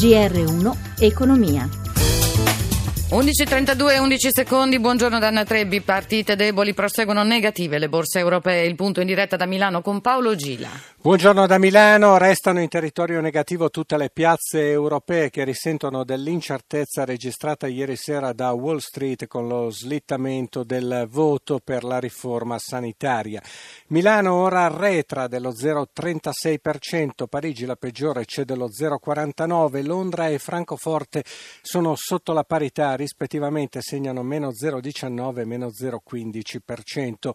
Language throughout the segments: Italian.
GR1 Economia. 11.32 11 secondi, buongiorno da Anna Trebbi, partite deboli proseguono negative le borse europee, il punto in diretta da Milano con Paolo Gila. Buongiorno da Milano, restano in territorio negativo tutte le piazze europee che risentono dell'incertezza registrata ieri sera da Wall Street con lo slittamento del voto per la riforma sanitaria. Milano ora arretra dello 0,36%, Parigi la peggiore cede lo 0,49%, Londra e Francoforte sono sotto la parità rispettivamente segnano meno 0,19 e meno 0,15%.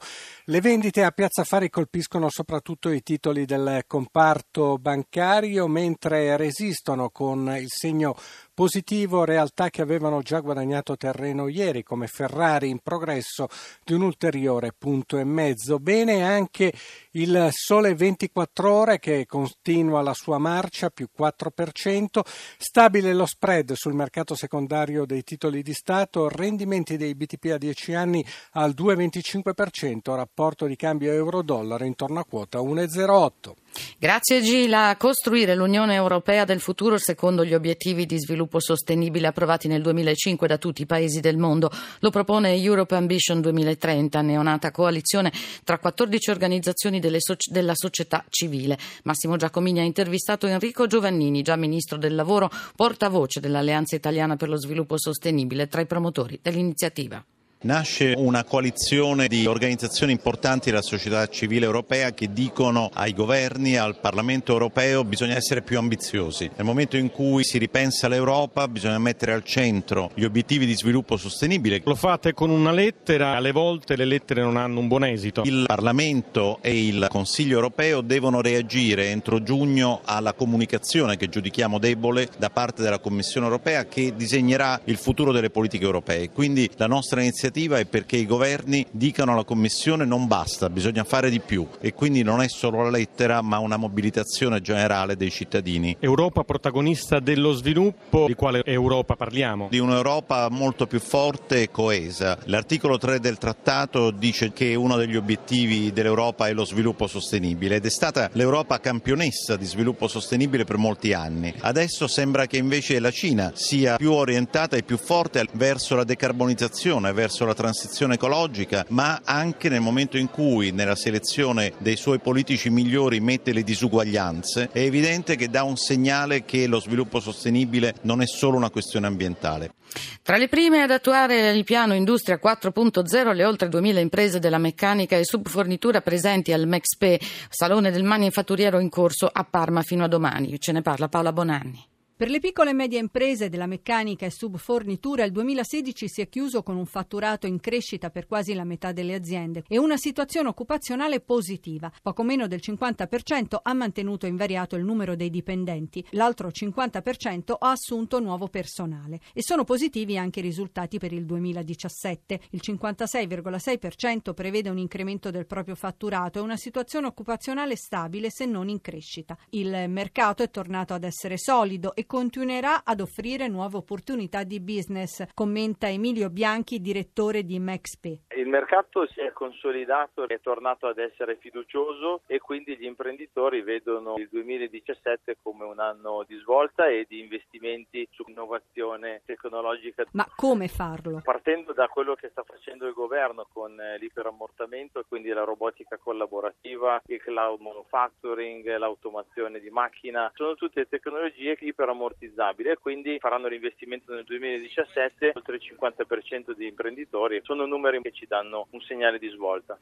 Le vendite a Piazza Fari colpiscono soprattutto i titoli del comparto bancario, mentre resistono con il segno Positivo realtà che avevano già guadagnato terreno ieri come Ferrari in progresso di un ulteriore punto e mezzo. Bene anche il Sole 24 ore che continua la sua marcia più 4%, stabile lo spread sul mercato secondario dei titoli di Stato, rendimenti dei BTP a 10 anni al 2,25%, rapporto di cambio euro-dollaro intorno a quota 1,08. Grazie Gila. Costruire l'Unione Europea del futuro secondo gli obiettivi di sviluppo sostenibile approvati nel 2005 da tutti i paesi del mondo. Lo propone Europe Ambition 2030, neonata coalizione tra 14 organizzazioni so- della società civile. Massimo Giacomini ha intervistato Enrico Giovannini, già ministro del lavoro, portavoce dell'Alleanza Italiana per lo Sviluppo Sostenibile, tra i promotori dell'iniziativa. Nasce una coalizione di organizzazioni importanti della società civile europea che dicono ai governi, al Parlamento europeo bisogna essere più ambiziosi. Nel momento in cui si ripensa l'Europa bisogna mettere al centro gli obiettivi di sviluppo sostenibile. Lo fate con una lettera, alle volte le lettere non hanno un buon esito. Il Parlamento e il Consiglio europeo devono reagire entro giugno alla comunicazione che giudichiamo debole da parte della Commissione europea che disegnerà il futuro delle politiche europee. Quindi la nostra iniziativa iniziativa è perché i governi dicano alla Commissione non basta, bisogna fare di più e quindi non è solo la lettera ma una mobilitazione generale dei cittadini. Europa protagonista dello sviluppo, di quale Europa parliamo? Di un'Europa molto più forte e coesa. L'articolo 3 del trattato dice che uno degli obiettivi dell'Europa è lo sviluppo sostenibile ed è stata l'Europa campionessa di sviluppo sostenibile per molti anni. Adesso sembra che invece la Cina sia più orientata e più forte verso la decarbonizzazione, verso la transizione ecologica, ma anche nel momento in cui nella selezione dei suoi politici migliori mette le disuguaglianze, è evidente che dà un segnale che lo sviluppo sostenibile non è solo una questione ambientale. Tra le prime ad attuare il piano Industria 4.0 le oltre 2000 imprese della meccanica e subfornitura presenti al MEXPE, Salone del Manifatturiero in corso a Parma fino a domani. Ce ne parla Paola Bonanni. Per le piccole e medie imprese della meccanica e subfornitura il 2016 si è chiuso con un fatturato in crescita per quasi la metà delle aziende e una situazione occupazionale positiva. Poco meno del 50% ha mantenuto invariato il numero dei dipendenti, l'altro 50% ha assunto nuovo personale e sono positivi anche i risultati per il 2017. Il 56,6% prevede un incremento del proprio fatturato e una situazione occupazionale stabile se non in crescita. Il mercato è tornato ad essere solido e continuerà ad offrire nuove opportunità di business, commenta Emilio Bianchi, direttore di MexP. Il mercato si è consolidato, è tornato ad essere fiducioso e quindi gli imprenditori vedono il 2017 come un anno di svolta e di investimenti su innovazione tecnologica. Ma come farlo? Partendo da quello che sta facendo il governo con eh, l'iperammortamento, quindi la robotica collaborativa, il cloud manufacturing, l'automazione di macchina, sono tutte tecnologie iper ammortizzabile e quindi faranno l'investimento nel 2017 oltre il 50% di imprenditori. Sono numeri che ci danno un segnale di svolta.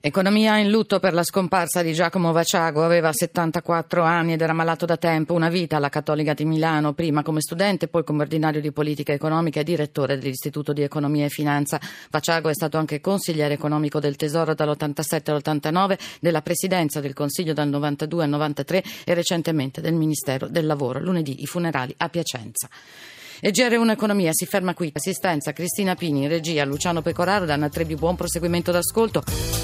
Economia in lutto per la scomparsa di Giacomo Vaciago, aveva 74 anni ed era malato da tempo, una vita alla Cattolica di Milano, prima come studente, poi come ordinario di politica economica e direttore dell'Istituto di Economia e Finanza. Vaciago è stato anche consigliere economico del Tesoro dall'87 all'89, della Presidenza del Consiglio dal 92 al 93 e recentemente del Ministero del Lavoro. Lunedì i funerali a Piacenza. E GR1 Economia si ferma qui. Assistenza Cristina Pini, regia Luciano Pecoraro, Danna Trebi, buon proseguimento d'ascolto.